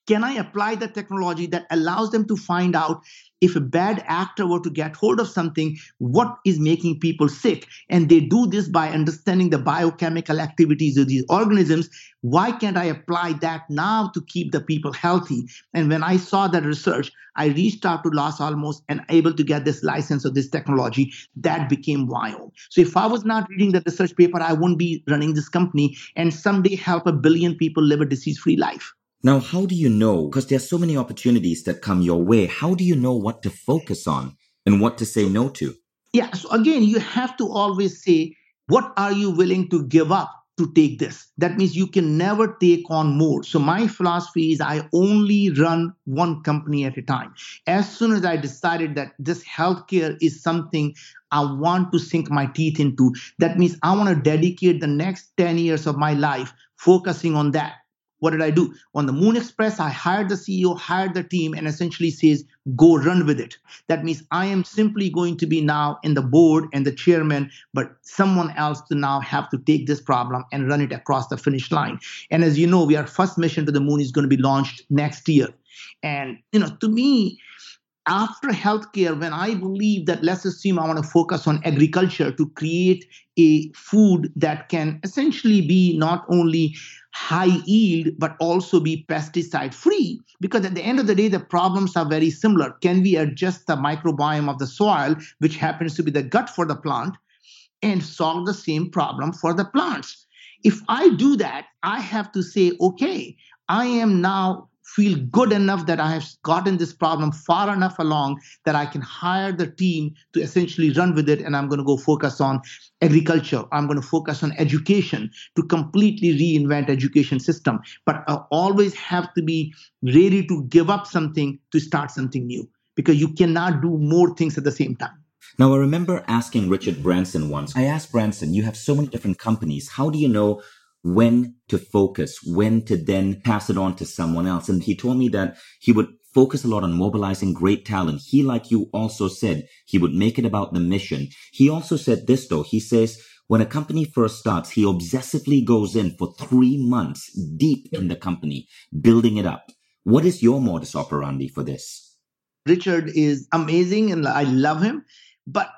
can I apply the technology that allows them to find out if a bad actor were to get hold of something, what is making people sick? And they do this by understanding the biochemical activities of these organisms. Why can't I apply that now to keep the people healthy? And when I saw that research, I reached out to Los Alamos and able to get this license of this technology. That became Viome. So if I was not reading the research paper, I wouldn't be running this company and someday help a billion people live a disease-free life. Now, how do you know? Because there's so many opportunities that come your way. How do you know what to focus on and what to say no to? Yeah. So again, you have to always say, what are you willing to give up to take this. That means you can never take on more. So my philosophy is I only run one company at a time. As soon as I decided that this healthcare is something I want to sink my teeth into, that means I want to dedicate the next 10 years of my life focusing on that. What did I do? On the Moon Express, I hired the CEO, hired the team, and essentially says, go run with it. That means I am simply going to be now in the board and the chairman, but someone else to now have to take this problem and run it across the finish line. And as you know, we our first mission to the moon is going to be launched next year. And you know, to me, after healthcare, when I believe that let's assume I want to focus on agriculture to create a food that can essentially be not only high yield but also be pesticide free because at the end of the day the problems are very similar. Can we adjust the microbiome of the soil which happens to be the gut for the plant and solve the same problem for the plants? If i do that i have to say okay i am now feel good enough that I have gotten this problem far enough along that I can hire the team to essentially run with it. And I'm going to go focus on agriculture. I'm going to focus on education to completely reinvent education system. But I always have to be ready to give up something to start something new because you cannot do more things at the same time. Now, I remember asking Richard Branson once. I asked Branson, you have so many different companies. How do you know when to focus, when to then pass it on to someone else. And he told me that he would focus a lot on mobilizing great talent. He, like you also said, he would make it about the mission. He also said this though. He says, when a company first starts, he obsessively goes in for three months deep in the company, building it up. What is your modus operandi for this? Richard is amazing and I love him. But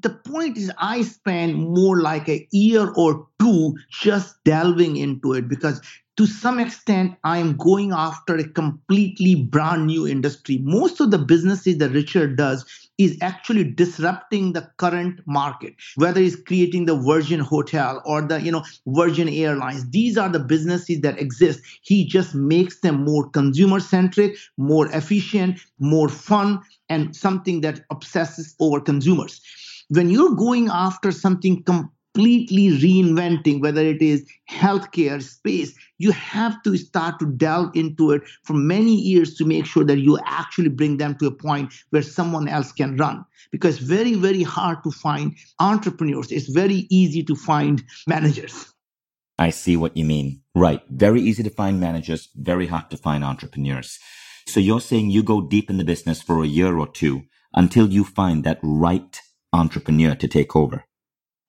the point is i spend more like a year or two just delving into it because to some extent i am going after a completely brand new industry. Most of the businesses that richard does is actually disrupting the current market whether it's creating the virgin hotel or the you know virgin airlines. These are the businesses that exist. He just makes them more consumer centric more efficient more fun and something that obsesses over consumers when you're going after something completely reinventing, whether it is healthcare, space, you have to start to delve into it for many years to make sure that you actually bring them to a point where someone else can run. Because very, very hard to find entrepreneurs. It's very easy to find managers. I see what you mean. Right. Very easy to find managers, very hard to find entrepreneurs. So you're saying you go deep in the business for a year or two until you find that right entrepreneur to take over.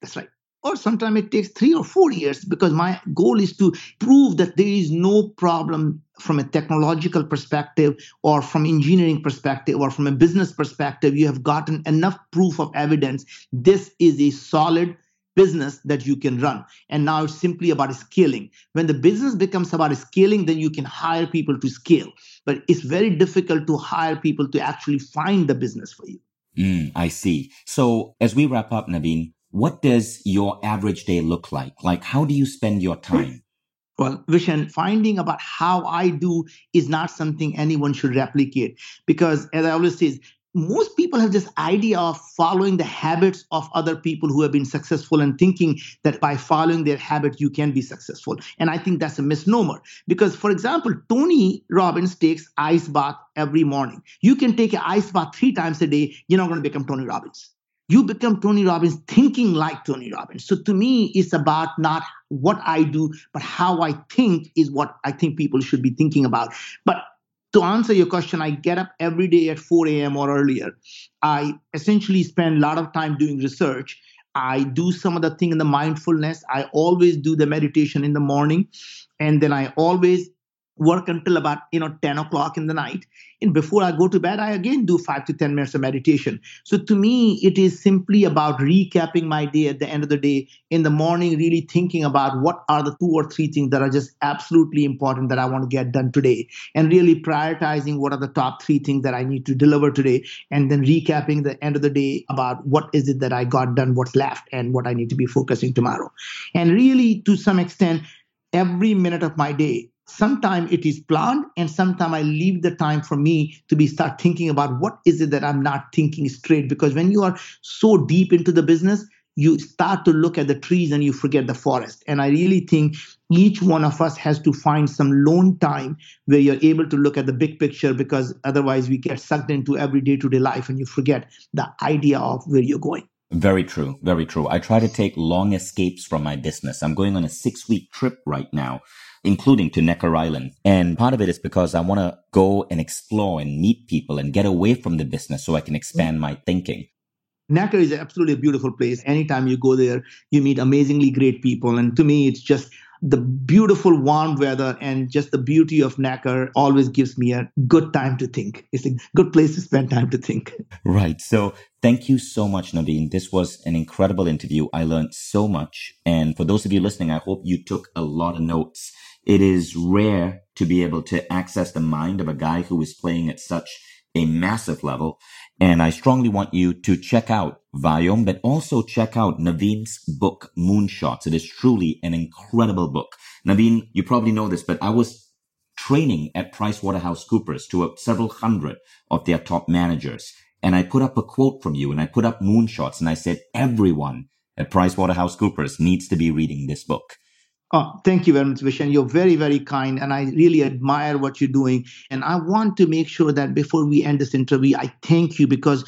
That's right. Or sometimes it takes three or four years because my goal is to prove that there is no problem from a technological perspective or from engineering perspective or from a business perspective. You have gotten enough proof of evidence. This is a solid business that you can run. And now it's simply about scaling. When the business becomes about scaling, then you can hire people to scale. But it's very difficult to hire people to actually find the business for you. Mm, I see. So as we wrap up, Naveen, what does your average day look like? Like, how do you spend your time? Well, Vishen, finding about how I do is not something anyone should replicate because, as I always say, most people have this idea of following the habits of other people who have been successful and thinking that by following their habit you can be successful. And i think that's a misnomer. Because for example tony robbins takes ice bath every morning. You can take an ice bath three times a day. You're not going to become tony robbins. You become tony robbins thinking like tony robbins. So to me it's about not what i do but how i think is what i think people should be thinking about. But to answer your question, I get up every day at 4 a.m. or earlier. I essentially spend a lot of time doing research. I do some of the thing in the mindfulness. I always do the meditation in the morning. And then I always work until about you know 10 o'clock in the night. And before i go to bed i again do 5 to 10 minutes of meditation. So to me it is simply about recapping my day at the end of the day in the morning really thinking about what are the two or three things that are just absolutely important that i want to get done today. And really prioritizing what are the top three things that i need to deliver today. And then recapping the end of the day about what is it that i got done what's left and what i need to be focusing tomorrow. And really to some extent every minute of my day Sometimes it is planned, and sometimes I leave the time for me to be start thinking about what is it that I'm not thinking straight. Because when you are so deep into the business, you start to look at the trees and you forget the forest. And I really think each one of us has to find some lone time where you're able to look at the big picture because otherwise we get sucked into every day to day life and you forget the idea of where you're going. Very true. Very true. I try to take long escapes from my business. I'm going on a six week trip right now, including to Necker Island. And part of it is because I want to go and explore and meet people and get away from the business so I can expand my thinking. Necker is absolutely a beautiful place. Anytime you go there, you meet amazingly great people. And to me, it's just the beautiful warm weather and just the beauty of Necker always gives me a good time to think. It's a good place to spend time to think. Right. So thank you so much, Naveen. This was an incredible interview. I learned so much. And for those of you listening, I hope you took a lot of notes. It is rare to be able to access the mind of a guy who is playing at such a massive level. And I strongly want you to check out Viome, but also check out Naveen's book, Moonshots. It is truly an incredible book. Naveen, you probably know this, but I was training at PricewaterhouseCoopers to several hundred of their top managers. And I put up a quote from you and I put up Moonshots and I said, everyone at PricewaterhouseCoopers needs to be reading this book. Oh, thank you very much, Vishen. You're very, very kind, and I really admire what you're doing. And I want to make sure that before we end this interview, I thank you because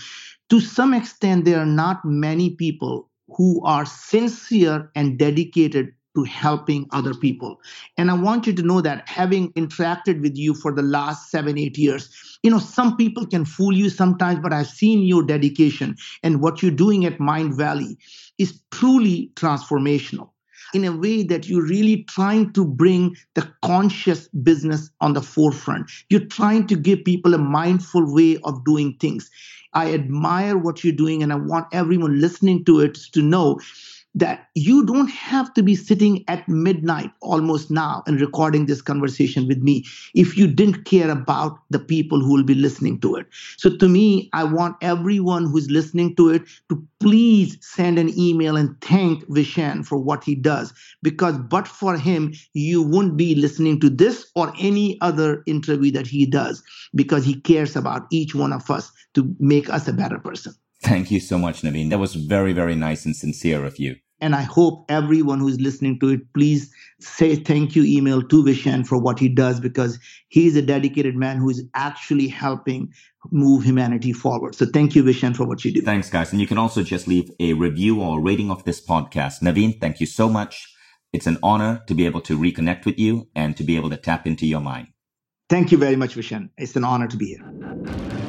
to some extent, there are not many people who are sincere and dedicated to helping other people. And I want you to know that having interacted with you for the last seven, eight years, you know, some people can fool you sometimes, but I've seen your dedication and what you're doing at Mindvalley is truly transformational in a way that you're really trying to bring the conscious business on the forefront. You're trying to give people a mindful way of doing things. I admire what you're doing, and I want everyone listening to it to know that you don't have to be sitting at midnight almost now and recording this conversation with me if you didn't care about the people who will be listening to it. So, to me, I want everyone who's listening to it to please send an email and thank Vishen for what he does because, but for him, you wouldn't be listening to this or any other interview that he does because he cares about each one of us to make us a better person. Thank you so much, Naveen. That was very, very nice and sincere of you. And I hope everyone who's listening to it, please say thank you email to Vishen for what he does because he's a dedicated man who is actually helping move humanity forward. So thank you, Vishen, for what you do. Thanks, guys. And you can also just leave a review or rating of this podcast. Naveen, thank you so much. It's an honor to be able to reconnect with you and to be able to tap into your mind. Thank you very much, Vishen. It's an honor to be here.